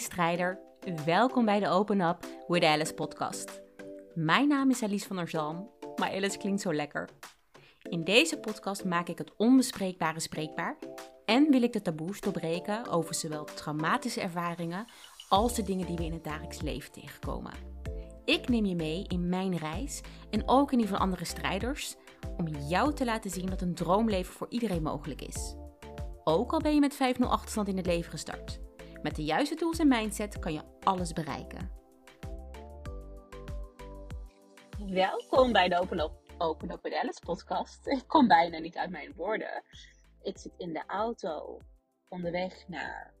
Strijder, welkom bij de Open Up with Alice podcast. Mijn naam is Alice van der Zalm, maar Alice klinkt zo lekker. In deze podcast maak ik het onbespreekbare spreekbaar en wil ik de taboes doorbreken over zowel traumatische ervaringen als de dingen die we in het dagelijks leven tegenkomen. Ik neem je mee in mijn reis en ook in die van andere strijders om jou te laten zien dat een droomleven voor iedereen mogelijk is. Ook al ben je met 5-0 achterstand in het leven gestart. Met de juiste tools en mindset kan je alles bereiken. Welkom bij de Open Up, Open Up with podcast. Ik kom bijna niet uit mijn woorden. Ik zit in de auto onderweg naar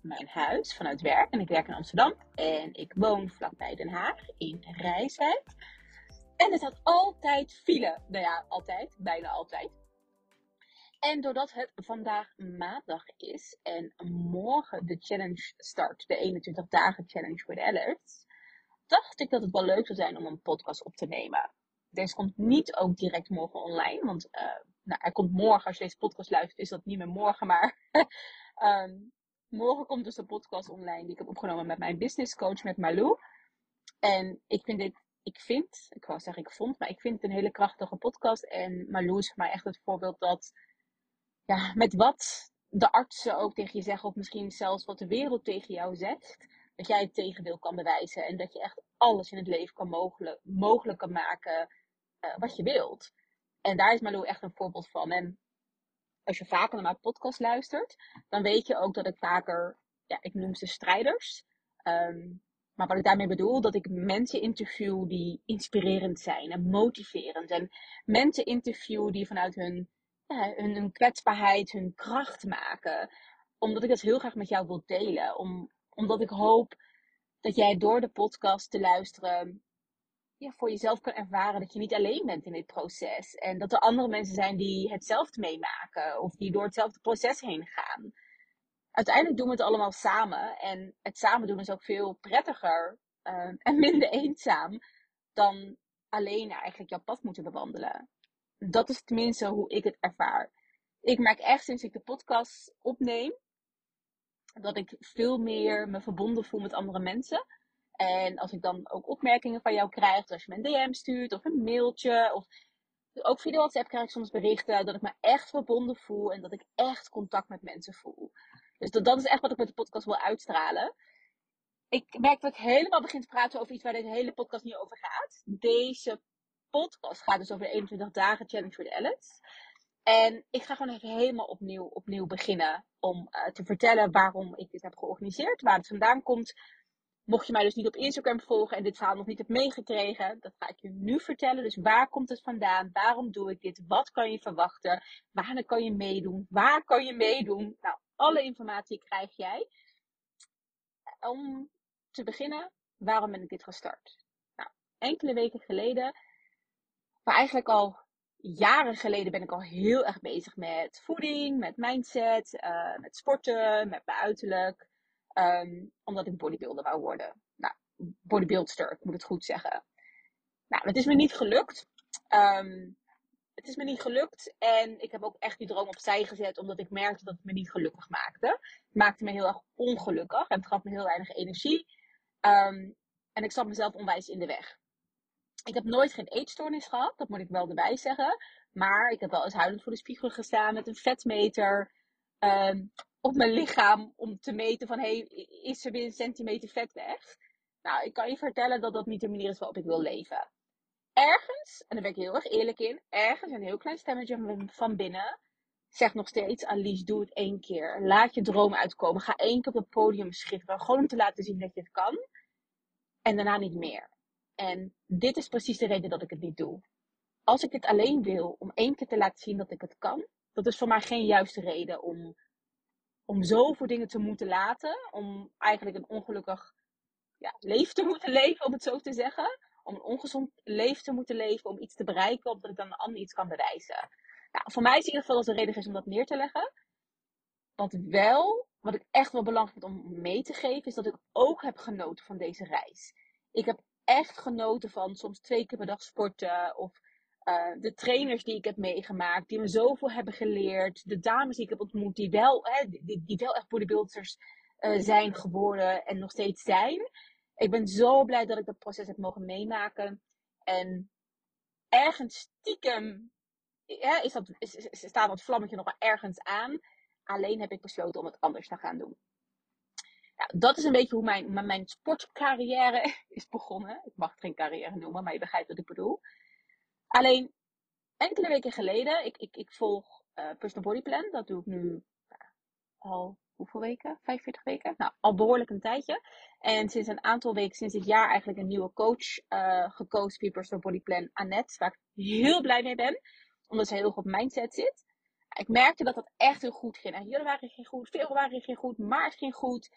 mijn huis vanuit werk. En ik werk in Amsterdam. En ik woon vlakbij Den Haag in Rijswijk. En er staat altijd file. Nou ja, altijd. Bijna altijd. En doordat het vandaag maandag is en morgen de challenge start, de 21 dagen challenge with Alice, dacht ik dat het wel leuk zou zijn om een podcast op te nemen. Deze komt niet ook direct morgen online, want uh, nou, hij komt morgen, als je deze podcast luistert, is dat niet meer morgen, maar um, morgen komt dus de podcast online die ik heb opgenomen met mijn business coach, met Malou. En ik vind dit, ik vind, ik wou zeggen ik vond, maar ik vind het een hele krachtige podcast. En Malou is voor mij echt het voorbeeld dat ja, met wat de artsen ook tegen je zeggen, of misschien zelfs wat de wereld tegen jou zegt, dat jij het tegendeel kan bewijzen. En dat je echt alles in het leven kan mogelijk, mogelijk kan maken uh, wat je wilt. En daar is Malou echt een voorbeeld van. En als je vaker naar mijn podcast luistert, dan weet je ook dat ik vaker, ja, ik noem ze strijders. Um, maar wat ik daarmee bedoel, dat ik mensen interview die inspirerend zijn en motiverend. En mensen interview die vanuit hun ja, hun, kwetsbaarheid, hun kracht maken. Omdat ik dat heel graag met jou wil delen. Om, omdat ik hoop dat jij door de podcast te luisteren ja, voor jezelf kan ervaren dat je niet alleen bent in dit proces. En dat er andere mensen zijn die hetzelfde meemaken of die door hetzelfde proces heen gaan. Uiteindelijk doen we het allemaal samen. En het samen doen is ook veel prettiger uh, en minder eenzaam dan alleen eigenlijk jouw pad moeten bewandelen dat is tenminste hoe ik het ervaar. Ik merk echt sinds ik de podcast opneem, dat ik veel meer me verbonden voel met andere mensen. En als ik dan ook opmerkingen van jou krijg, als je me een DM stuurt of een mailtje, of ook via WhatsApp krijg ik soms berichten, dat ik me echt verbonden voel en dat ik echt contact met mensen voel. Dus dat, dat is echt wat ik met de podcast wil uitstralen. Ik merk dat ik helemaal begin te praten over iets waar deze hele podcast niet over gaat. Deze podcast gaat dus over de 21 dagen challenge voor de Alice. En ik ga gewoon even helemaal opnieuw, opnieuw beginnen om uh, te vertellen waarom ik dit heb georganiseerd, waar het vandaan komt. Mocht je mij dus niet op Instagram volgen en dit verhaal nog niet hebt meegekregen, dat ga ik je nu vertellen. Dus waar komt het vandaan? Waarom doe ik dit? Wat kan je verwachten? Wanneer kan je meedoen? Waar kan je meedoen? Nou, alle informatie krijg jij. Om te beginnen, waarom ben ik dit gestart? Nou, enkele weken geleden maar eigenlijk al jaren geleden ben ik al heel erg bezig met voeding, met mindset, uh, met sporten, met mijn uiterlijk. Um, omdat ik bodybuilder wou worden. Nou, bodybuildster, ik moet het goed zeggen. Nou, het is me niet gelukt. Um, het is me niet gelukt. En ik heb ook echt die droom opzij gezet, omdat ik merkte dat het me niet gelukkig maakte. Het maakte me heel erg ongelukkig en het gaf me heel weinig energie. Um, en ik zat mezelf onwijs in de weg. Ik heb nooit geen eetstoornis gehad, dat moet ik wel erbij zeggen. Maar ik heb wel eens huilend voor de spiegel gestaan met een vetmeter um, op mijn lichaam. Om te meten van, hey, is er weer een centimeter vet weg? Nou, ik kan je vertellen dat dat niet de manier is waarop ik wil leven. Ergens, en daar ben ik heel erg eerlijk in, ergens een heel klein stemmetje van binnen zegt nog steeds, Alice, doe het één keer. Laat je droom uitkomen. Ga één keer op het podium schitteren. Gewoon om te laten zien dat je het kan. En daarna niet meer. En dit is precies de reden dat ik het niet doe. Als ik dit alleen wil om één keer te laten zien dat ik het kan, dat is voor mij geen juiste reden om, om zoveel dingen te moeten laten. Om eigenlijk een ongelukkig ja, leven te moeten leven, om het zo te zeggen. Om een ongezond leven te moeten leven, om iets te bereiken, omdat ik dan een ander iets kan bewijzen. Voor mij is in ieder geval als de reden is om dat neer te leggen. Wat wel, wat ik echt wel belangrijk vind om mee te geven, is dat ik ook heb genoten van deze reis. Ik heb echt genoten van soms twee keer per dag sporten. Of uh, de trainers die ik heb meegemaakt, die me zoveel hebben geleerd. De dames die ik heb ontmoet, die wel, hè, die, die wel echt bodybuilders eh, zijn geworden en nog steeds zijn. Ik ben zo blij dat ik dat proces heb mogen meemaken. En ergens stiekem ja, is dat, is, staat dat vlammetje nog ergens aan. Alleen heb ik besloten om het anders te gaan doen. Dat is een beetje hoe mijn, mijn sportcarrière is begonnen. Ik mag het geen carrière noemen, maar je begrijpt wat ik bedoel. Alleen enkele weken geleden, ik, ik, ik volg uh, Personal Body Plan. Dat doe ik nu al hoeveel weken? 45 weken? Nou, al behoorlijk een tijdje. En sinds een aantal weken, sinds dit jaar eigenlijk een nieuwe coach uh, gekozen via Personal Body Plan, Annette. Waar ik heel blij mee ben. Omdat ze heel goed op mindset zit. Ik merkte dat dat echt heel goed ging. En januari ging goed, februari ging goed, maart ging goed.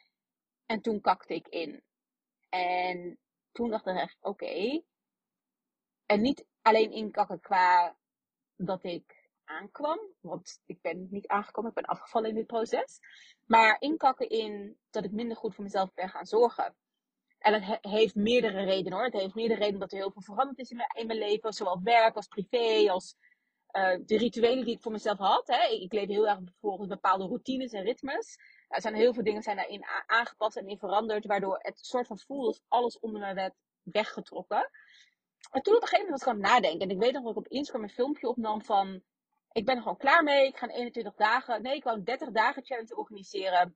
En toen kakte ik in. En toen dacht ik echt, oké. En niet alleen inkakken qua dat ik aankwam. Want ik ben niet aangekomen, ik ben afgevallen in dit proces. Maar inkakken in dat ik minder goed voor mezelf ben gaan zorgen. En dat heeft meerdere redenen hoor. Het heeft meerdere redenen dat er heel veel veranderd is in mijn, leven. Zowel werk als privé, als uh, de rituelen die ik voor mezelf had. Hè. Ik, leef heel erg volgens bepaalde routines en ritmes. Er zijn heel veel dingen zijn daarin aangepast en in veranderd. Waardoor het soort van voelde als alles onder mij werd weggetrokken. En toen op een gegeven moment was ik aan nadenken. En ik weet nog dat ik op Instagram een filmpje opnam van... Ik ben er gewoon klaar mee. Ik ga 21 dagen... Nee, ik wou een 30 dagen challenge organiseren.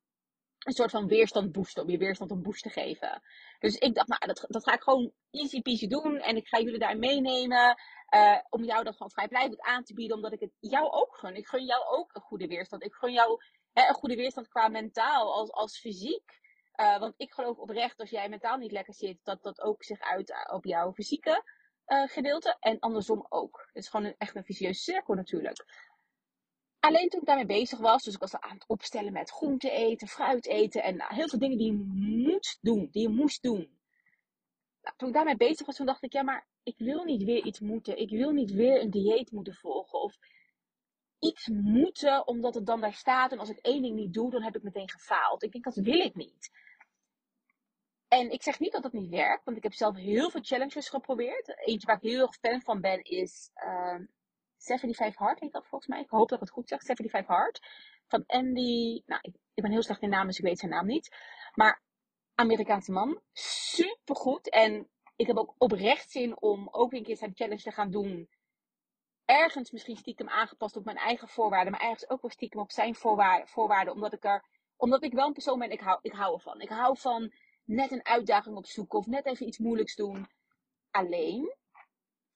Een soort van weerstand boosten. Om je weerstand een boost te geven. Dus ik dacht, nou, dat, dat ga ik gewoon easy peasy doen. En ik ga jullie daar meenemen. Uh, om jou dat gewoon vrijblijvend aan te bieden. Omdat ik het jou ook gun. Ik gun jou ook een goede weerstand. Ik gun jou een goede weerstand qua mentaal als, als fysiek. Uh, want ik geloof oprecht, als jij mentaal niet lekker zit, dat dat ook zich uit op jouw fysieke uh, gedeelte. En andersom ook. Het is gewoon een, echt een vicieuze cirkel natuurlijk. Alleen toen ik daarmee bezig was, dus ik was aan het opstellen met groente eten, fruit eten en nou, heel veel dingen die je moet doen, die je moest doen. Nou, toen ik daarmee bezig was, toen dacht ik, ja, maar ik wil niet weer iets moeten. Ik wil niet weer een dieet moeten volgen. Of iets moeten omdat het dan daar staat. En als ik één ding niet doe, dan heb ik meteen gefaald. Ik denk, dat wil ik niet. En ik zeg niet dat dat niet werkt, want ik heb zelf heel veel challenges geprobeerd. Eentje waar ik heel erg fan van ben is uh, 75 Hard, heet dat volgens mij. Ik hoop dat ik het goed zeg, 75 Hard. Van Andy, nou, ik, ik ben heel slecht in namen, dus ik weet zijn naam niet. Maar Amerikaanse man, super goed. En ik heb ook oprecht zin om ook een keer zijn challenge te gaan doen. Ergens misschien stiekem aangepast op mijn eigen voorwaarden, maar ergens ook wel stiekem op zijn voorwaarden, voorwaarden omdat ik er, omdat ik wel een persoon ben, ik hou, ik hou ervan. Ik hou van net een uitdaging opzoeken of net even iets moeilijks doen. Alleen,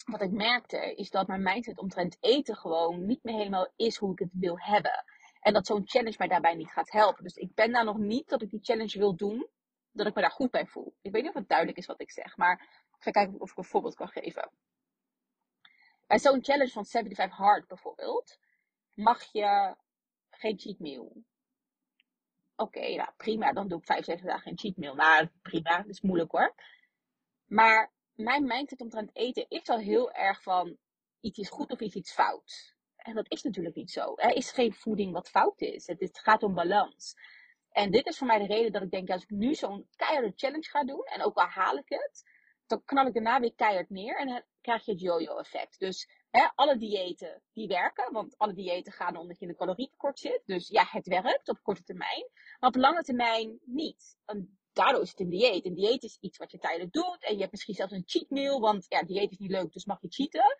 wat ik merkte, is dat mijn mindset omtrent eten gewoon niet meer helemaal is hoe ik het wil hebben. En dat zo'n challenge mij daarbij niet gaat helpen. Dus ik ben daar nog niet dat ik die challenge wil doen, dat ik me daar goed bij voel. Ik weet niet of het duidelijk is wat ik zeg, maar ik ga kijken of ik een voorbeeld kan geven. Bij zo'n challenge van 75 Hard bijvoorbeeld, mag je geen cheat meal oké, okay, nou prima, dan doe ik 75 dagen geen cheat meal. Nou, prima, dat is moeilijk hoor. Maar mijn mindset omtrent eten is al heel erg van iets is goed of iets is fout. En dat is natuurlijk niet zo. Er is geen voeding wat fout is. Het, gaat om balans. En dit is voor mij de reden dat ik denk, als ik nu zo'n keiharde challenge ga doen, en ook al haal ik het, dan knal ik daarna weer keihard neer en dan krijg je het yo-yo effect. Dus hè, alle diëten die werken, want alle diëten gaan omdat je in een calorietekort zit. Dus ja, het werkt op korte termijn, maar op lange termijn niet. En daardoor is het een dieet. Een dieet is iets wat je tijdelijk doet en je hebt misschien zelfs een cheat meal, want ja, dieet is niet leuk, dus mag je cheaten.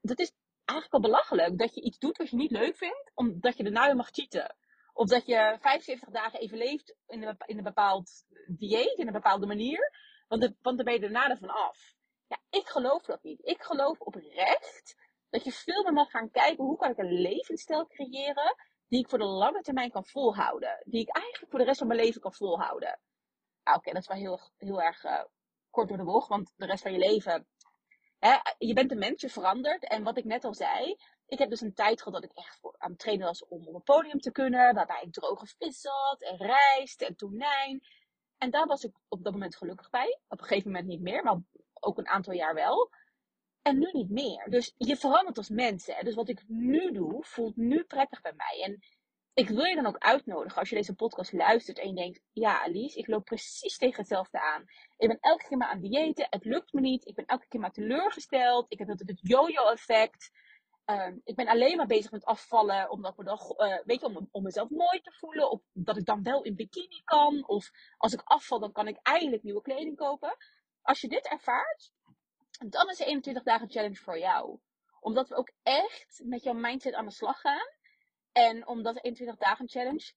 Dat is eigenlijk al belachelijk, dat je iets doet wat je niet leuk vindt, omdat je daarna weer mag cheaten. Of dat je 75 dagen even leeft in een bepaald dieet, in een bepaalde manier. Want, de, dan ben je daarna ervan af. Ja, ik geloof dat niet. Ik geloof oprecht dat je veel meer mag gaan kijken hoe kan ik een levensstijl creëren die ik voor de lange termijn kan volhouden. Die ik eigenlijk voor de rest van mijn leven kan volhouden. Ah, Oké, dat is wel heel, heel erg uh, kort door de bocht, want de rest van je leven. Hè, je bent een mens, je verandert. En wat ik net al zei, ik heb dus een tijd gehad dat ik echt aan het trainen was om op een podium te kunnen. Waarbij ik droge vis had en rijst en tonijn. En daar was ik op dat moment gelukkig bij. Op een gegeven moment niet meer, maar ook een aantal jaar wel. En nu niet meer. Dus je verandert als mens. Hè? Dus wat ik nu doe, voelt nu prettig bij mij. En ik wil je dan ook uitnodigen als je deze podcast luistert en je denkt: Ja, Alice, ik loop precies tegen hetzelfde aan. Ik ben elke keer maar aan diëten, het lukt me niet. Ik ben elke keer maar teleurgesteld. Ik heb altijd het yo-yo-effect. Ehm, ik ben alleen maar bezig met afvallen, omdat dan, uh, weet je, om, om mezelf mooi te voelen. Of dat ik dan wel in bikini kan. Of als ik afval, dan kan ik eindelijk nieuwe kleding kopen. Als je dit ervaart, dan is de 21 dagen challenge voor jou. Omdat we ook echt met jouw mindset aan de slag gaan. En omdat de 21 dagen challenge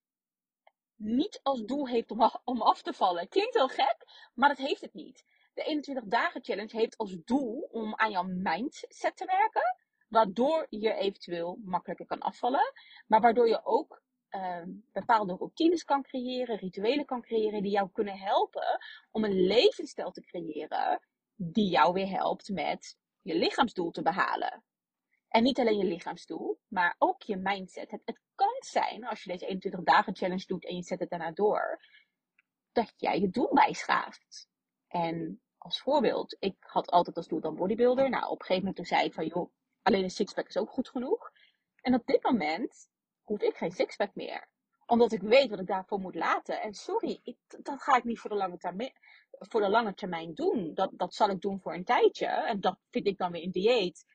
niet als doel heeft om, om af te vallen. Klinkt heel gek, maar dat heeft het niet. De 21 dagen challenge heeft als doel om aan jouw mindset te werken. Waardoor je eventueel makkelijker kan afvallen. Maar waardoor je ook uh, bepaalde routines kan creëren, rituelen kan creëren die jou kunnen helpen om een levensstijl te creëren die jou weer helpt met je lichaamsdoel te behalen. En niet alleen je lichaamsdoel, maar ook je mindset. Het, het kan zijn, als je deze 21 dagen challenge doet en je zet het daarna door, dat jij je doel bijschaaft. En als voorbeeld, ik had altijd als doel dan bodybuilder. Nou, op een gegeven moment toen zei ik van, joh, alleen een sixpack is ook goed genoeg. En op dit moment hoef ik geen sixpack meer. Omdat ik weet wat ik daarvoor moet laten. En sorry, ik, dat ga ik niet voor de lange termijn, voor de lange termijn doen. Dat, dat zal ik doen voor een tijdje. En dat vind ik dan weer in dieet.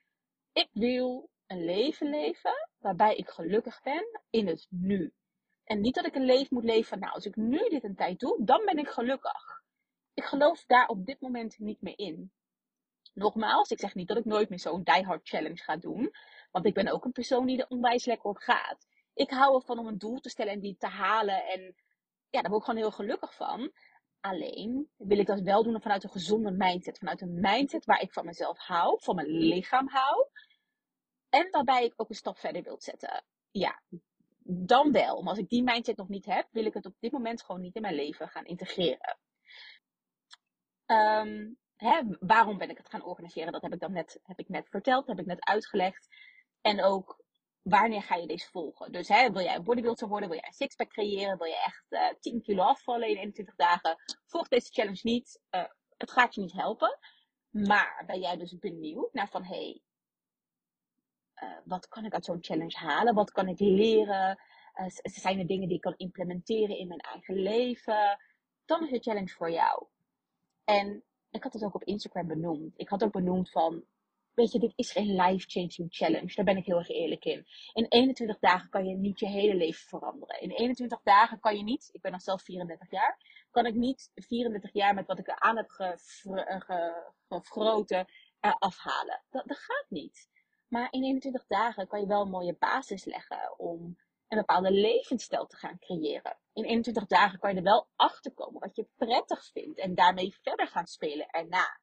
Ik wil een leven leven waarbij ik gelukkig ben in het nu. En niet dat ik een leven moet leven van, nou, als ik nu dit een tijd doe, dan ben ik gelukkig. Ik geloof daar op dit moment niet meer in. Nogmaals, ik zeg niet dat ik nooit meer zo'n diehard challenge ga doen. Want ik ben ook een persoon die er onwijs lekker op gaat. Ik hou ervan om een doel te stellen en die te halen. En ja, daar word ik gewoon heel gelukkig van. Alleen wil ik dat wel doen vanuit een gezonde mindset. Vanuit een mindset waar ik van mezelf hou, van mijn lichaam hou. En waarbij ik ook een stap verder wil zetten. Ja, dan wel. Maar als ik die mindset nog niet heb, wil ik het op dit moment gewoon niet in mijn leven gaan integreren. Ehm, hè, waarom ben ik het gaan organiseren? Dat heb ik dan net, heb ik net verteld, heb ik net uitgelegd. En ook wanneer ga je deze volgen? Dus hè, wil jij een bodybuilder worden? Wil jij een sixpack creëren? Wil je echt uh, eh, 10 kilo afvallen in 21 dagen? Volg deze challenge niet. Uh, het gaat je niet helpen. Maar ben jij dus benieuwd naar van hey, uh, wat kan ik uit zo'n challenge halen? Wat kan ik leren? zijn er dingen die ik kan implementeren in mijn eigen leven? Dan is de challenge voor jou. En ik had het ook op Instagram benoemd. Ik had ook benoemd van, weet je, dit is geen life-changing challenge. Daar ben ik heel erg eerlijk in. In 21 dagen kan je niet je hele leven veranderen. In 21 dagen kan je niet, ik ben nog zelf 34 jaar, kan ik niet 34 jaar met wat ik aan heb gefroten eraf halen. Dat, dat gaat niet. Maar in 21 dagen kan je wel een mooie basis leggen om een bepaalde levensstijl te gaan creëren. In 21 dagen kan je er wel achter komen wat je prettig vindt en daarmee verder gaan spelen erna.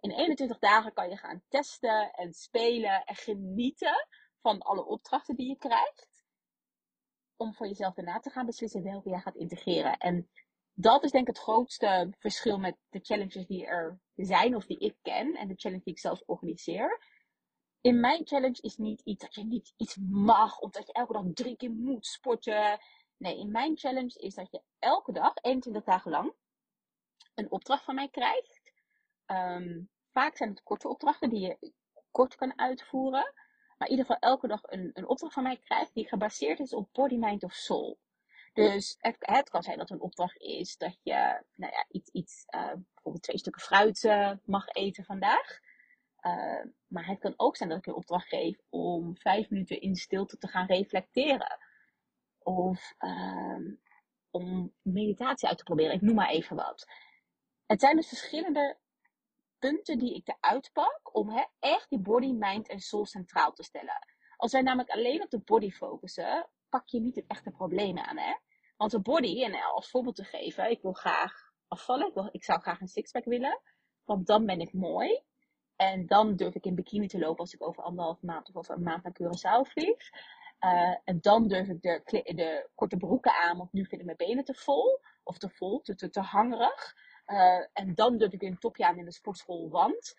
In 21 dagen kan je gaan testen en spelen en genieten van alle opdrachten die je krijgt. Om voor jezelf daarna te gaan beslissen welke jij gaat integreren. En dat is denk ik het grootste verschil met de challenges die er zijn of die ik ken en de challenge die ik zelf organiseer in mijn challenge is niet iets dat je niet iets mag of dat je elke dag drie keer moet sporten. Nee, in mijn challenge is dat je elke dag, 21 dagen lang, een opdracht van mij krijgt. Ehm, vaak zijn het korte opdrachten die je kort kan uitvoeren. Maar in ieder geval elke dag een, een opdracht van mij krijgt die gebaseerd is op body, mind of soul. Dus het, kan zijn dat een opdracht is dat je nou ja, iets, iets uh, bijvoorbeeld twee stukken fruit uh, mag eten vandaag. Uh, maar het kan ook zijn dat ik een opdracht geef om vijf minuten in stilte te gaan reflecteren. Of uh, om meditatie uit te proberen. Ik noem maar even wat. Het zijn dus verschillende punten die ik eruit pak om hè, echt die body, mind en soul centraal te stellen. Als wij namelijk alleen op de body focussen, pak je niet het echte probleem aan. Hè? Want de body, en als voorbeeld te geven, ik wil graag afvallen. Ik, wil, ik zou graag een sixpack willen. Want dan ben ik mooi. En dan durf ik in bikini te lopen als ik over anderhalf maand of over een maand naar Curaçao vlieg. Uh, en dan durf ik de, de, korte broeken aan, want nu vind ik mijn benen te vol. Of te vol, te, te, te hangerig. Uh, en dan durf ik een topje aan in de sportschool, want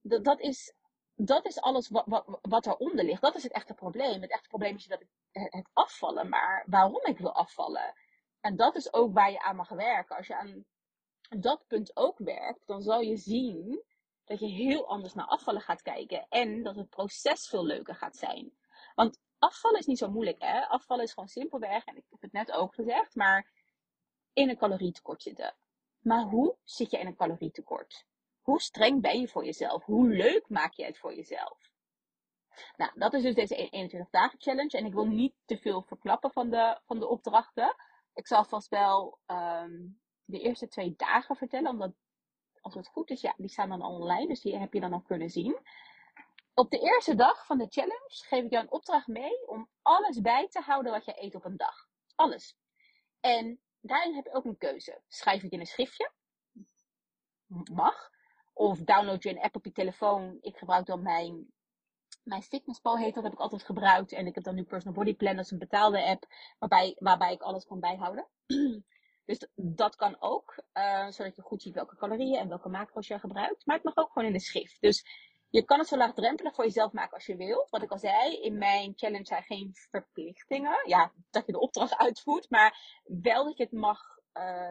dat, dat, is, dat is alles wat, wat, wat eronder ligt. Dat is het echte probleem. Het echte probleem is dat ik het afvallen, maar waarom ik wil afvallen. En dat is ook waar je aan mag werken. Als je aan dat punt ook werkt, dan zal je zien dat je heel anders naar afvallen gaat kijken. En dat het proces veel leuker gaat zijn. Want afvallen is niet zo moeilijk, hè? Afvallen is gewoon simpelweg, en ik heb het net ook gezegd, maar in een calorietekort zitten. Maar hoe zit je in een calorietekort? Hoe streng ben je voor jezelf? Hoe leuk maak je het voor jezelf? Nou, dat is dus deze 21 dagen challenge. En ik wil niet te veel verklappen van de, van de opdrachten. Ik zal vast wel ehm, de eerste twee dagen vertellen. Omdat als het goed is, ja, die staan dan online. Dus die heb je dan al kunnen zien. Op de eerste dag van de challenge geef ik jou een opdracht mee om alles bij te houden wat je eet op een dag. Alles. En daarin heb je ook een keuze. Schrijf het in een schriftje. Mag. Of download je een app op je telefoon. Ik gebruik dan mijn, mijn Fitnesspal heet dat, heb ik altijd gebruikt. En ik heb dan nu Personal Body Plan, dat is een betaalde app. Waarbij, waarbij ik alles kan bijhouden. dus dat kan ook. Uh, zodat je goed ziet welke calorieën en welke macro's je gebruikt. Maar het mag ook gewoon in de schrift. Dus je kan het zo laagdrempelig voor jezelf maken als je wilt. Wat ik al zei, in mijn challenge zijn geen verplichtingen. Ja, dat je de opdracht uitvoert, maar wel dat je het mag, uh,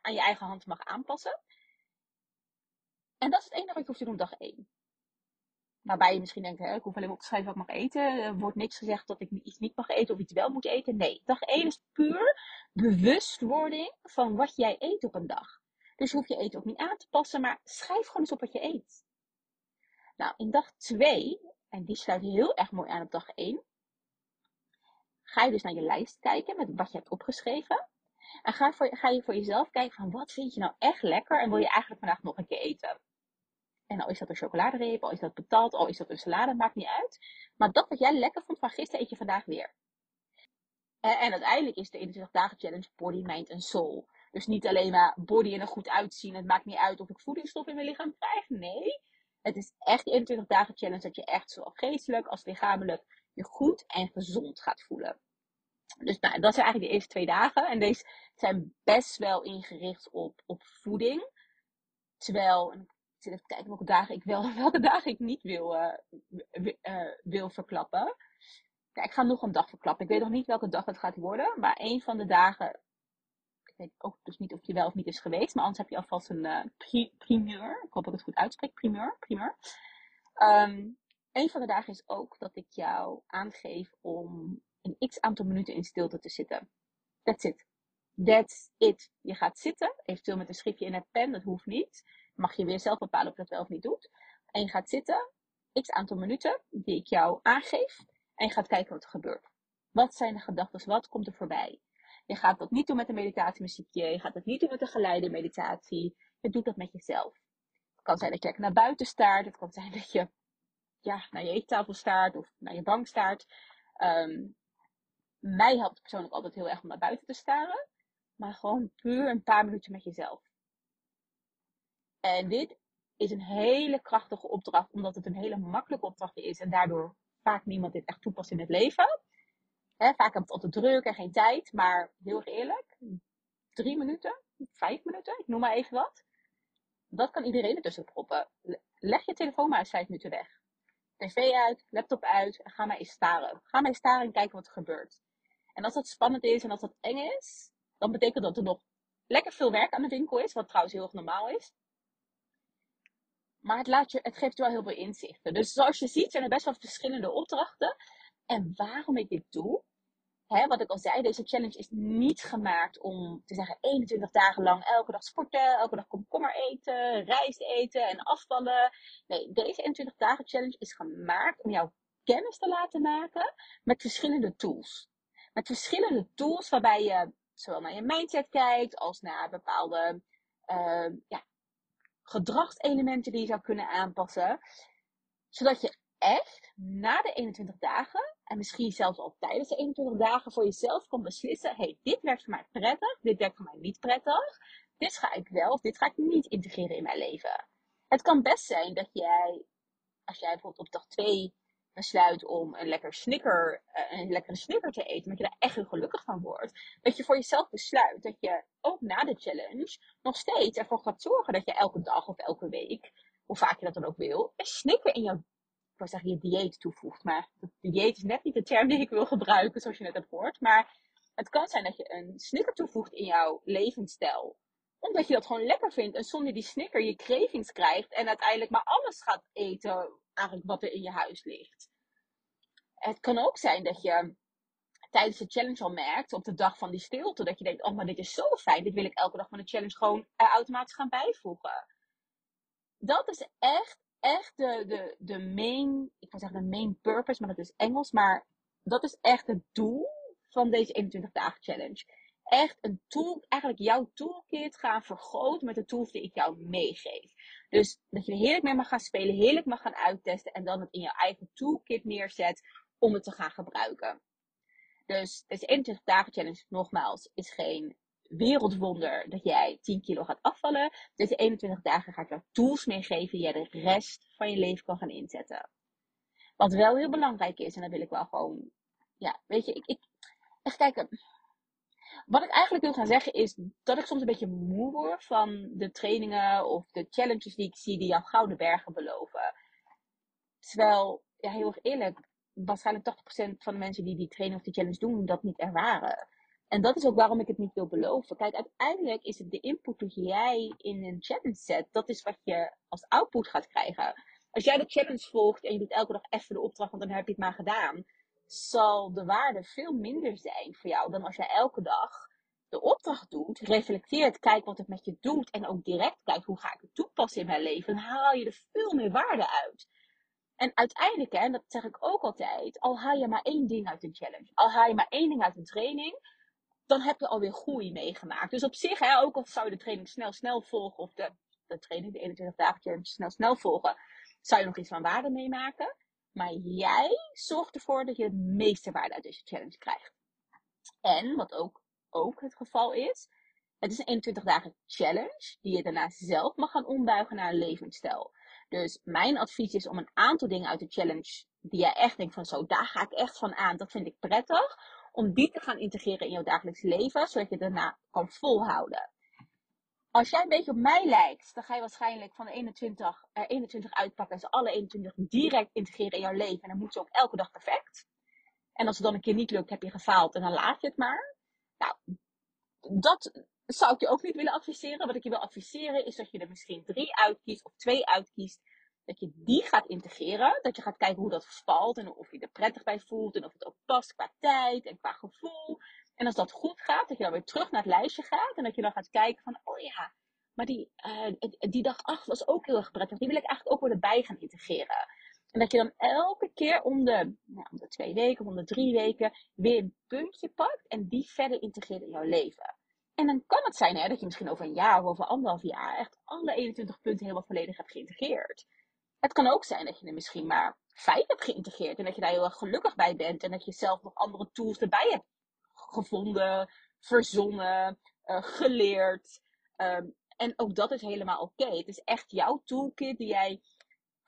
aan je eigen hand mag aanpassen. En dat is het enige wat je hoeft te doen dag 1. Waarbij je misschien denkt, hè, ik hoef alleen maar op te schrijven wat ik mag eten. Er wordt niks gezegd dat ik iets niet mag eten of iets wel moet eten. Nee, dag 1 is puur bewustwording van wat jij eet op een dag. Dus je hoeft je eten ook niet aan te passen, maar schrijf gewoon eens op wat je eet. Nou, in dag 2, en die sluit heel erg mooi aan op dag 1, ga je dus naar je lijst kijken met wat je hebt opgeschreven. En ga, ga je voor jezelf kijken van wat vind je nou echt lekker en wil je eigenlijk vandaag nog een keer eten. En al is dat een chocoladereep, al is dat betaald, al is dat een salade, maakt niet uit. Maar dat wat jij lekker vond van gisteren, eet je vandaag weer. En, en uiteindelijk is de 21 dagen challenge body, mind en soul. Dus niet alleen maar body en er goed uitzien. Het maakt niet uit of ik voedingsstof in mijn lichaam krijg. Nee, het is echt die 21 dagen challenge dat je echt zowel geestelijk als lichamelijk je goed en gezond gaat voelen. Dus nou, dat zijn eigenlijk de eerste twee dagen. En deze zijn best wel ingericht op, op voeding. Terwijl, ik even kijken welke dagen ik wel en welke dagen ik niet wil, uh, wil verklappen. Ja, ik ga nog een dag verklappen. Ik weet nog niet welke dag het gaat worden. Maar een van de dagen ik weet ook dus niet of je wel of niet is geweest. Maar anders heb je alvast een uh, primeur. Ik hoop dat ik het goed uitspreek. Primeur. primeur. Um, een van de dagen is ook dat ik jou aangeef om een x aantal minuten in stilte te zitten. That's it. That's it. Je gaat zitten, eventueel met een schriftje in een pen, dat hoeft niet. Mag je weer zelf bepalen of je dat wel of niet doet. En je gaat zitten, x aantal minuten, die ik jou aangeef. En je gaat kijken wat er gebeurt. Wat zijn de gedachten? Wat komt er voorbij? Je gaat dat niet doen met een meditatiemuziekje. Je gaat dat niet doen met een geleide meditatie. Je doet dat met jezelf. Het kan zijn dat je naar buiten staart. Het kan zijn dat je ja, naar je eettafel staart of naar je bank staart. Um, mij helpt persoonlijk altijd heel erg om naar buiten te staren. Maar gewoon puur een paar minuten met jezelf. En dit is een hele krachtige opdracht, omdat het een hele makkelijke opdracht is en daardoor vaak niemand dit echt toepast in het leven. Vaak heb ik het altijd druk en geen tijd. Maar heel eerlijk, drie minuten, vijf minuten, ik noem maar even wat. Dat kan iedereen ertussen proppen. Leg je telefoon maar eens vijf minuten weg. TV uit, laptop uit en ga maar eens staren. Ga maar eens staren en kijken wat er gebeurt. En als dat spannend is en als dat eng is, dan betekent dat er nog lekker veel werk aan de winkel is. Wat trouwens heel erg normaal is. Maar het, laat je, het geeft je wel heel veel inzichten. Dus zoals je ziet zijn er best wel verschillende opdrachten. En waarom ik dit doe, hè, wat ik al zei, deze challenge is niet gemaakt om te zeggen 21 dagen lang elke dag sporten, elke dag komkommer eten, rijst eten en afvallen. Nee, deze 21 dagen challenge is gemaakt om jou kennis te laten maken met verschillende tools. Met verschillende tools waarbij je zowel naar je mindset kijkt als naar bepaalde uh, ja, gedragselementen die je zou kunnen aanpassen. Zodat je echt na de 21 dagen, en misschien zelfs al tijdens de 21 dagen, voor jezelf kan beslissen: hey, dit werkt voor mij prettig, dit werkt voor mij niet prettig. Dit ga ik wel of dit ga ik niet integreren in mijn leven. Het kan best zijn dat jij, als jij bijvoorbeeld op dag 2 besluit om een lekker snicker, uh, een lekkere snicker te eten, dat je daar echt heel gelukkig van wordt. Dat je voor jezelf besluit dat je ook na de challenge nog steeds ervoor gaat zorgen dat je elke dag of elke week, hoe vaak je dat dan ook wil, een snicker in jouw ik wou zeggen, je dieet toevoegt. Maar dieet is net niet de term die ik wil gebruiken, zoals je net hebt gehoord. Maar het kan zijn dat je een snicker toevoegt in jouw levensstijl. Omdat je dat gewoon lekker vindt. En zonder die snicker je cravings krijgt. En uiteindelijk maar alles gaat eten, eigenlijk wat er in je huis ligt. Het kan ook zijn dat je tijdens de challenge al merkt, op de dag van die stilte, dat je denkt, oh maar dit is zo fijn, dit wil ik elke dag van de challenge gewoon automatisch gaan bijvoegen. Dat is echt echt de, de, de main, ik wil zeggen de main purpose, maar dat is Engels. Maar dat is echt het doel van deze 21 dagen challenge. Echt een tool, eigenlijk jouw toolkit gaan vergroten met de tools die ik jou meegeef. Dus dat je er heerlijk mee mag gaan spelen, heerlijk mag gaan uittesten en dan het in je eigen toolkit neerzet om het te gaan gebruiken. Dus deze 21 dagen challenge, nogmaals, is geen wereldwonder dat jij 10 kilo gaat afvallen. Deze 21 dagen ga ik jou tools meegeven die jij de rest van je leven kan gaan inzetten. Wat wel heel belangrijk is, en dat wil ik wel gewoon, ja, weet je, ik, ik echt kijken. Wat ik eigenlijk wil gaan zeggen is dat ik soms een beetje moe word van de trainingen of de challenges die ik zie die jouw gouden bergen beloven. Terwijl, ja, heel erg eerlijk, waarschijnlijk 80% van de mensen die die training of die challenge doen, dat niet ervaren. En dat is ook waarom ik het niet wil beloven. Kijk, uiteindelijk is het de input die jij in een challenge zet, dat is wat je als output gaat krijgen. Als jij de challenge volgt en je doet elke dag even de opdracht, want dan heb je het maar gedaan, zal de waarde veel minder zijn voor jou dan als jij elke dag de opdracht doet, reflecteert, kijkt wat het met je doet en ook direct kijkt hoe ga ik het toepassen in mijn leven, dan haal je er veel meer waarde uit. En uiteindelijk, hè, en dat zeg ik ook altijd, al haal je maar één ding uit een challenge, al haal je maar één ding uit een training, dan heb je alweer groei meegemaakt. Dus op zich, hè, ook al zou je de training snel, snel volgen, of de, de training, de 21 dagen challenge snel, snel volgen, zou je nog iets van waarde meemaken. Maar jij zorgt ervoor dat je het meeste waarde uit deze challenge krijgt. En, wat ook, ook het geval is, het is een 21 dagen challenge die je daarna zelf mag gaan ombuigen naar een levensstijl. Dus mijn advies is om een aantal dingen uit de challenge die jij echt denkt van zo, daar ga ik echt van aan, dat vind ik prettig, om die te gaan integreren in jouw dagelijks leven, zodat je daarna kan volhouden. Als jij een beetje op mij lijkt, dan ga je waarschijnlijk van de 21, er 21 uitpakken en ze alle 21 direct integreren in jouw leven. En dan moet je ook elke dag perfect. En als het dan een keer niet lukt, heb je gefaald en dan laat je het maar. Nou, dat zou ik je ook niet willen adviseren. Wat ik je wil adviseren is dat je er misschien drie uitkiest of twee uitkiest. Dat je die gaat integreren. Dat je gaat kijken hoe dat valt en of je er prettig bij voelt. En of het ook past qua tijd en qua gevoel. En als dat goed gaat, dat je dan weer terug naar het lijstje gaat. En dat je dan gaat kijken van, oh ja, maar die, uh, die dag 8 was ook heel erg prettig. Die wil ik eigenlijk ook weer erbij gaan integreren. En dat je dan elke keer om de, nou, om de twee weken, om de drie weken, weer een puntje pakt. En die verder integreert in jouw leven. En dan kan het zijn hè, dat je misschien over een jaar of over anderhalf jaar echt alle 21 punten helemaal volledig hebt geïntegreerd. Het kan ook zijn dat je er misschien maar vijf hebt geïntegreerd en dat je daar heel erg gelukkig bij bent en dat je zelf nog andere tools erbij hebt gevonden, verzonnen, uh, geleerd. Um, en ook dat is helemaal oké. Het is echt jouw toolkit die jij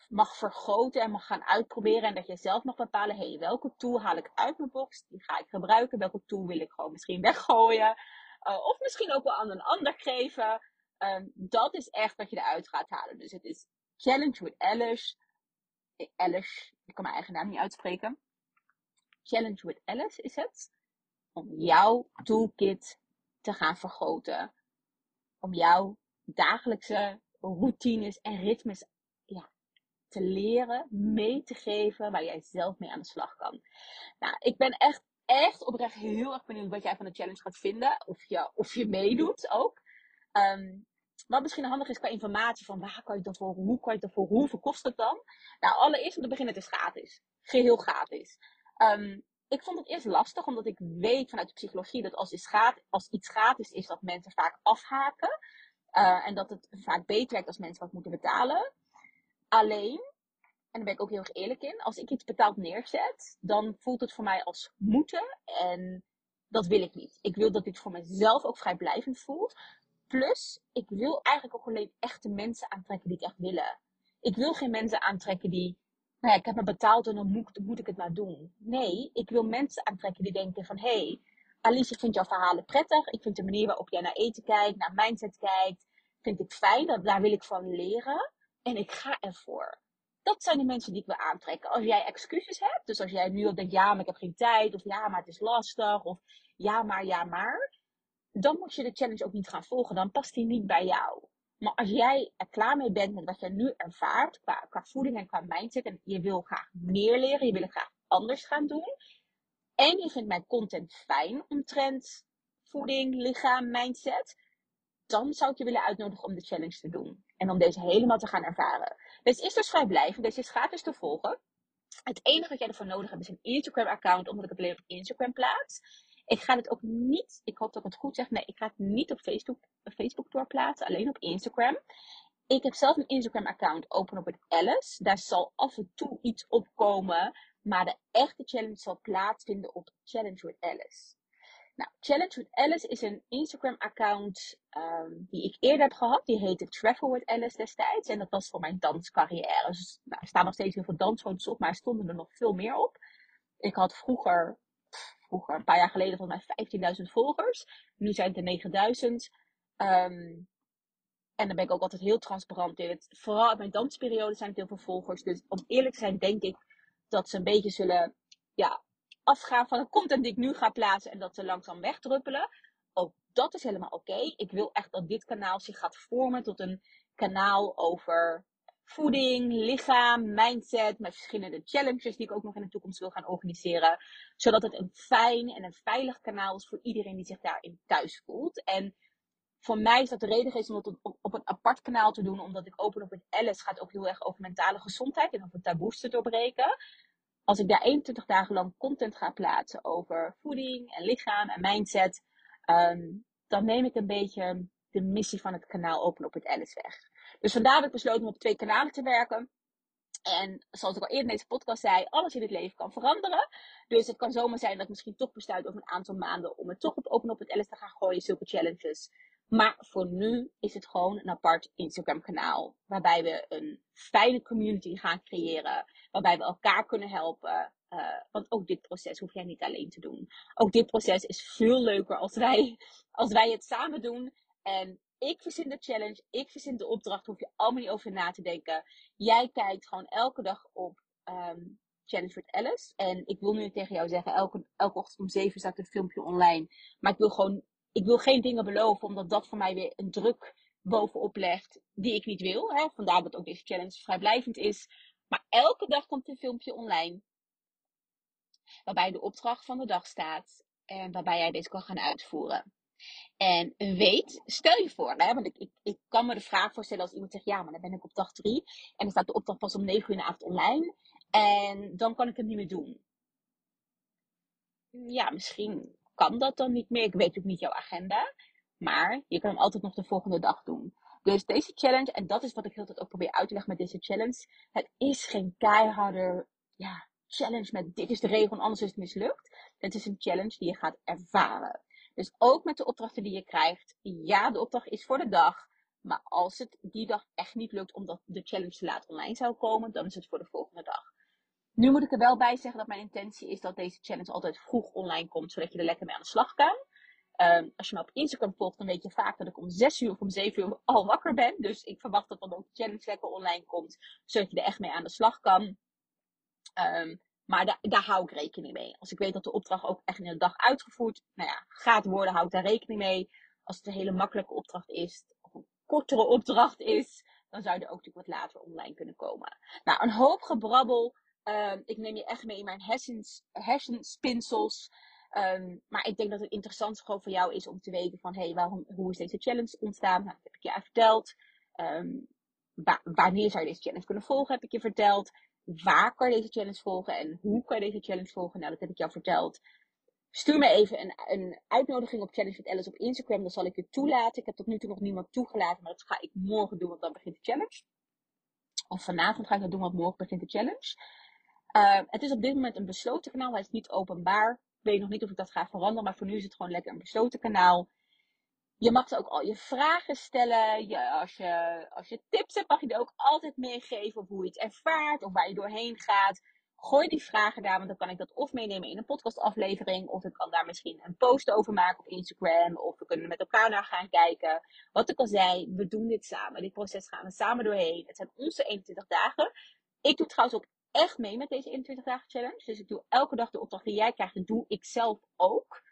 mag vergroten en mag gaan uitproberen. En dat je zelf mag bepalen, hey, welke tool haal ik uit mijn box? Die ga ik gebruiken. Welke tool wil ik gewoon misschien weggooien? Uh, of misschien ook wel aan een ander geven. Um, dat is echt wat je eruit gaat halen. Dus het is Challenge with Alice. Alice, ik kan mijn eigen naam niet uitspreken. Challenge with Alice is het om jouw toolkit te gaan vergroten. Om jouw dagelijkse routines en ritmes ja, te leren, mee te geven, waar jij zelf mee aan de slag kan. Nou, ik ben echt, echt oprecht heel erg benieuwd wat jij van de challenge gaat vinden. Of je, of je meedoet ook. Um, wat misschien handig is qua informatie van waar kan je ervoor, hoe kan je het ervoor, hoeveel kost het dan? Nou, allereerst om te beginnen, het is gratis. Geheel gratis. Um, ik vond het eerst lastig, omdat ik weet vanuit de psychologie dat als iets, gaat, als iets gratis is, dat mensen vaak afhaken. Uh, en dat het vaak beter werkt als mensen wat moeten betalen. Alleen, en daar ben ik ook heel erg eerlijk in, als ik iets betaald neerzet, dan voelt het voor mij als moeten. En dat wil ik niet. Ik wil dat dit voor mezelf ook vrijblijvend voelt. Plus, ik wil eigenlijk ook alleen echte mensen aantrekken die het echt willen. Ik wil geen mensen aantrekken die nou ja, ik heb me betaald en dan moet, moet ik het maar doen. Nee, ik wil mensen aantrekken die denken van, hé, hey, Alice, ik vind jouw verhalen prettig. Ik vind de manier waarop jij naar eten kijkt, naar mindset kijkt, vind ik fijn. Daar wil ik van leren. En ik ga ervoor. Dat zijn de mensen die ik wil aantrekken. Als jij excuses hebt, dus als jij nu al denkt, ja, maar ik heb geen tijd, of ja, maar het is lastig, of ja, maar, ja, maar, dan moet je de challenge ook niet gaan volgen. Dan past die niet bij jou. Maar als jij er klaar mee bent met wat je nu ervaart, qua, voeding en qua mindset, en je wil graag meer leren, je wil graag anders gaan doen, en je vindt mijn content fijn omtrent voeding, lichaam, mindset, dan zou ik je willen uitnodigen om de challenge te doen. En om deze helemaal te gaan ervaren. Deze is dus vrijblijvend. Deze is gratis te volgen. Het enige wat jij ervoor nodig hebt is een Instagram account. Omdat ik het alleen op Instagram plaats. Ik ga het ook niet, ik hoop dat ik het goed zeg. Nee, ik ga het niet op Facebook, Facebook doorplaatsen. Alleen op Instagram. Ik heb zelf een Instagram account open op het Alice. Daar zal af en toe iets opkomen. Maar de echte challenge zal plaatsvinden op Challenge with Alice. Nou, Challenge with Alice is een Instagram-account um, die ik eerder heb gehad. Die heette Travel with Alice destijds. En dat was voor mijn danscarrière. Dus, nou, er staan nog steeds heel veel dansfoto's op, maar er stonden er nog veel meer op. Ik had vroeger, vroeger een paar jaar geleden, volgens mij 15.000 volgers. Nu zijn het er 9.000. Um, en dan ben ik ook altijd heel transparant in. Het, vooral in mijn dansperiode zijn het heel veel volgers. Dus om eerlijk te zijn, denk ik dat ze een beetje zullen ja, afgaan van de content die ik nu ga plaatsen en dat ze langzaam wegdruppelen. Ook dat is helemaal oké. Ik wil echt dat dit kanaal zich gaat vormen tot een kanaal over voeding, lichaam, mindset, met verschillende challenges die ik ook nog in de toekomst wil gaan organiseren. Zodat het een fijn en een veilig kanaal is voor iedereen die zich daarin thuis voelt. En voor mij is dat de reden geweest om het op, een apart kanaal te doen. Omdat ik open op het Alice gaat ook heel erg over mentale gezondheid en over taboes te doorbreken als ik daar 21 dagen lang content ga plaatsen over voeding en lichaam en mindset, ehm, dan neem ik een beetje de missie van het kanaal Open op het Alice weg. Dus vandaar heb ik besloten om op twee kanalen te werken. En zoals ik al eerder in deze podcast zei, alles in het leven kan veranderen. Dus het kan zomaar zijn dat ik misschien toch besluit over een aantal maanden om het toch op Open op het Alice te gaan gooien, zulke challenges. Maar voor nu is het gewoon een apart Instagram kanaal. Waarbij we een fijne community gaan creëren. Waarbij we elkaar kunnen helpen. Uh, want ook dit proces hoef jij niet alleen te doen. Ook dit proces is veel leuker als wij, als wij het samen doen. En ik verzin de challenge, ik verzin de opdracht, hoef je allemaal niet over na te denken. Jij kijkt gewoon elke dag op um, Challenge with Alice. En ik wil nu tegen jou zeggen, elke, elke ochtend om 7 staat een filmpje online. Maar ik wil gewoon ik wil geen dingen beloven, omdat dat voor mij weer een druk bovenop legt die ik niet wil. Hè? Vandaar dat ook deze challenge vrijblijvend is. Maar elke dag komt een filmpje online. Waarbij de opdracht van de dag staat. En waarbij jij deze kan gaan uitvoeren. En weet, stel je voor, hè, want ik, ik, kan me de vraag voorstellen als iemand zegt, ja, maar dan ben ik op dag 3 en dan staat de opdracht pas om 9 uur in de avond online en dan kan ik het niet meer doen. Ja, misschien kan dat dan niet meer. Ik weet ook niet jouw agenda. Maar je kan hem altijd nog de volgende dag doen. Dus deze challenge, en dat is wat ik heel ook probeer uit te leggen met deze challenge. Het is geen keiharde ja, challenge met dit is de regel en anders is het mislukt. Het is een challenge die je gaat ervaren. Dus ook met de opdrachten die je krijgt. Ja, de opdracht is voor de dag. Maar als het die dag echt niet lukt omdat de challenge te laat online zou komen, dan is het voor de volgende dag. Nu moet ik er wel bij zeggen dat mijn intentie is dat deze challenge altijd vroeg online komt, zodat je er lekker mee aan de slag kan. Um, als je me op Instagram volgt, dan weet je vaak dat ik om 6 uur of om 7 uur al wakker ben. Dus ik verwacht dat dan ook de challenge lekker online komt, zodat je er echt mee aan de slag kan. Um, maar da daar hou ik rekening mee. Als ik weet dat de opdracht ook echt in de dag uitgevoerd nou ja, gaat worden, hou ik daar rekening mee. Als het een hele makkelijke opdracht is, of een kortere opdracht is, dan zou er ook natuurlijk wat later online kunnen komen. Nou, een hoop gebrabbel. Um, ik neem je echt mee in mijn hersens, hersenspinsels. Um, maar ik denk dat het interessant gewoon voor jou is om te weten van... Hey, waarom, hoe is deze challenge ontstaan? Nou, dat heb ik je verteld. Um, wanneer zou je deze challenge kunnen volgen, heb ik je verteld. Waar kan je deze challenge volgen en hoe kan je deze challenge volgen? Nou, dat heb ik jou verteld. Stuur me even een, een uitnodiging op Challenge with Alice op Instagram. Dan zal ik je toelaten. Ik heb tot nu toe nog niemand toegelaten, maar dat ga ik morgen doen, want dan begint de challenge. Of vanavond ga ik dat doen, want morgen begint de challenge. Uh, het is op dit moment een besloten kanaal. Hij is niet openbaar. Ik weet nog niet of ik dat ga veranderen. Maar voor nu is het gewoon lekker een besloten kanaal. Je mag ook al je vragen stellen. Je, als, je, als je tips hebt, mag je er ook altijd meegeven. Of hoe je het ervaart. Of waar je doorheen gaat. Gooi die vragen daar. Want dan kan ik dat of meenemen in een podcastaflevering. Of ik kan daar misschien een post over maken op Instagram. Of we kunnen met elkaar naar gaan kijken. Wat ik al zei, we doen dit samen. Dit proces gaan we samen doorheen. Het zijn onze 21 dagen. Ik doe trouwens ook echt mee met deze 21 dagen challenge. Dus ik doe elke dag de opdracht die jij krijgt, dat doe ik zelf ook.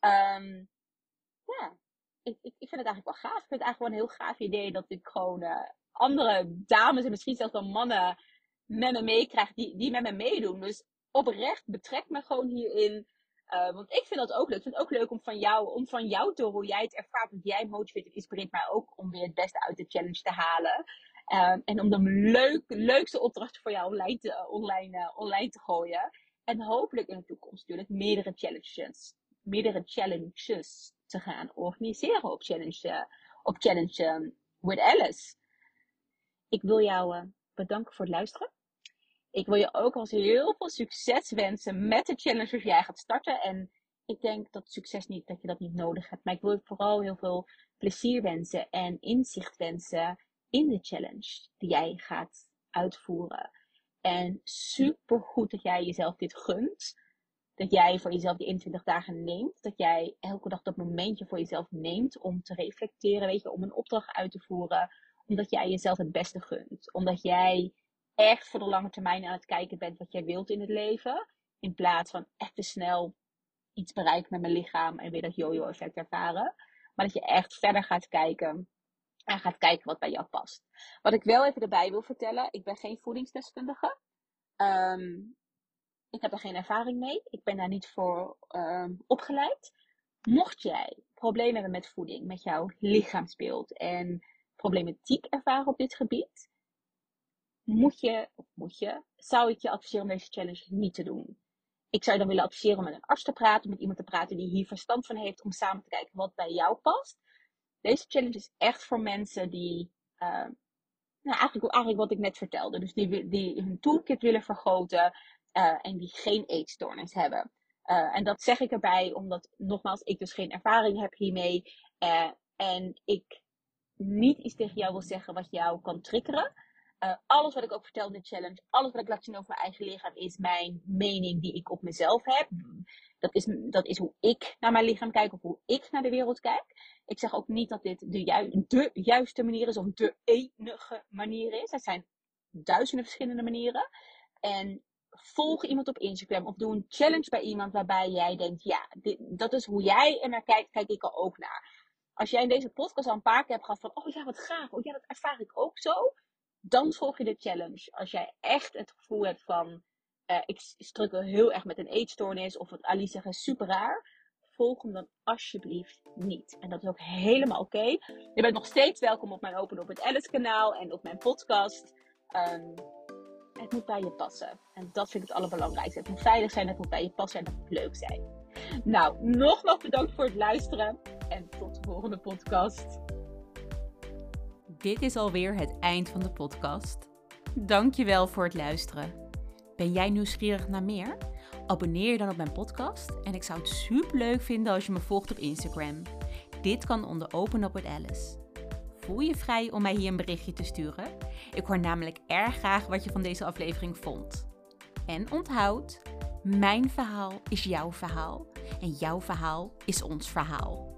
Um, ja, ik, vind het eigenlijk wel gaaf. Ik vind het eigenlijk wel een heel gaaf idee dat ik gewoon uh, andere dames en misschien zelfs wel mannen met me meekrijg die, die met me meedoen. Dus oprecht betrek me gewoon hierin. Uh, want ik vind dat ook leuk. Ik vind het ook leuk om van jou, om van jou te horen hoe jij het ervaart. Want jij motiveert en inspireert mij ook om weer het beste uit de challenge te halen. Uh, en om de leuk, leukste opdrachten voor jou online te, online, online te gooien. En hopelijk in de toekomst natuurlijk meerdere challenges, meerdere challenges te gaan organiseren op Challenge, op challenge with Alice. Ik wil jou bedanken voor het luisteren. Ik wil je ook als heel veel succes wensen met de challenge als jij gaat starten. En ik denk dat succes niet, dat je dat niet nodig hebt. Maar ik wil je vooral heel veel plezier wensen en inzicht wensen in de challenge die jij gaat uitvoeren. En super goed dat jij jezelf dit gunt. Dat jij voor jezelf die 21 dagen neemt. Dat jij elke dag dat momentje voor jezelf neemt om te reflecteren. Weet je, om een opdracht uit te voeren. Omdat jij jezelf het beste gunt. Omdat jij echt voor de lange termijn aan het kijken bent wat jij wilt in het leven. In plaats van echt te snel iets bereiken met mijn lichaam en weer dat yo-yo effect ervaren. Maar dat je echt verder gaat kijken en gaat kijken wat bij jou past. Wat ik wel even erbij wil vertellen, ik ben geen voedingsdeskundige. Um, ik heb er geen ervaring mee. Ik ben daar niet voor um, opgeleid. Mocht jij problemen hebben met voeding, met jouw lichaamsbeeld en problematiek ervaren op dit gebied, moet je, of moet je, zou ik je adviseren om deze challenge niet te doen. Ik zou je dan willen adviseren om met een arts te praten, met iemand te praten die hier verstand van heeft, om samen te kijken wat bij jou past. Deze challenge is echt voor mensen die, uh, nou eigenlijk, eigenlijk wat ik net vertelde, dus die, die hun toolkit willen vergroten uh, en die geen eetstoornis hebben. Uh, en dat zeg ik erbij omdat, nogmaals, ik dus geen ervaring heb hiermee. en ik niet iets tegen jou wil zeggen wat jou kan triggeren. Alles wat ik ook vertel in de challenge, alles wat ik laat zien over mijn eigen lichaam, is mijn mening die ik op mezelf heb. Dat is, dat is hoe ik naar mijn lichaam kijk of hoe ik naar de wereld kijk. Ik zeg ook niet dat dit de, de juiste manier is of de enige manier is. Er zijn duizenden verschillende manieren. En volg iemand op Instagram of doe een challenge bij iemand waarbij jij denkt, ja, dit, dat is hoe jij er naar kijkt, kijk ik er ook naar. Als jij in deze podcast al een paar keer hebt gehad van, oh ja, wat gaaf, oh ja, dat ervaar ik ook zo dan volg je de challenge. Als jij echt het gevoel hebt van, uh, ik struggle heel erg met een eetstoornis of wat Alice zegt super raar, volg hem dan alsjeblieft niet. En dat is ook helemaal oké. Je bent nog steeds welkom op mijn Open op het Alice kanaal en op mijn podcast. Um, het moet bij je passen. En dat vind ik het allerbelangrijkste. Het moet veilig zijn, het moet bij je passen en het moet leuk zijn. Nou, nogmaals bedankt voor het luisteren en tot de volgende podcast. Dit is alweer het eind van de podcast. Dankjewel voor het luisteren. Ben jij nieuwsgierig naar meer? Abonneer je dan op mijn podcast en ik zou het super leuk vinden als je me volgt op Instagram. Dit kan onder Open Up with Alice. Voel je vrij om mij hier een berichtje te sturen? Ik hoor namelijk erg graag wat je van deze aflevering vond. En onthoud, mijn verhaal is jouw verhaal en jouw verhaal is ons verhaal.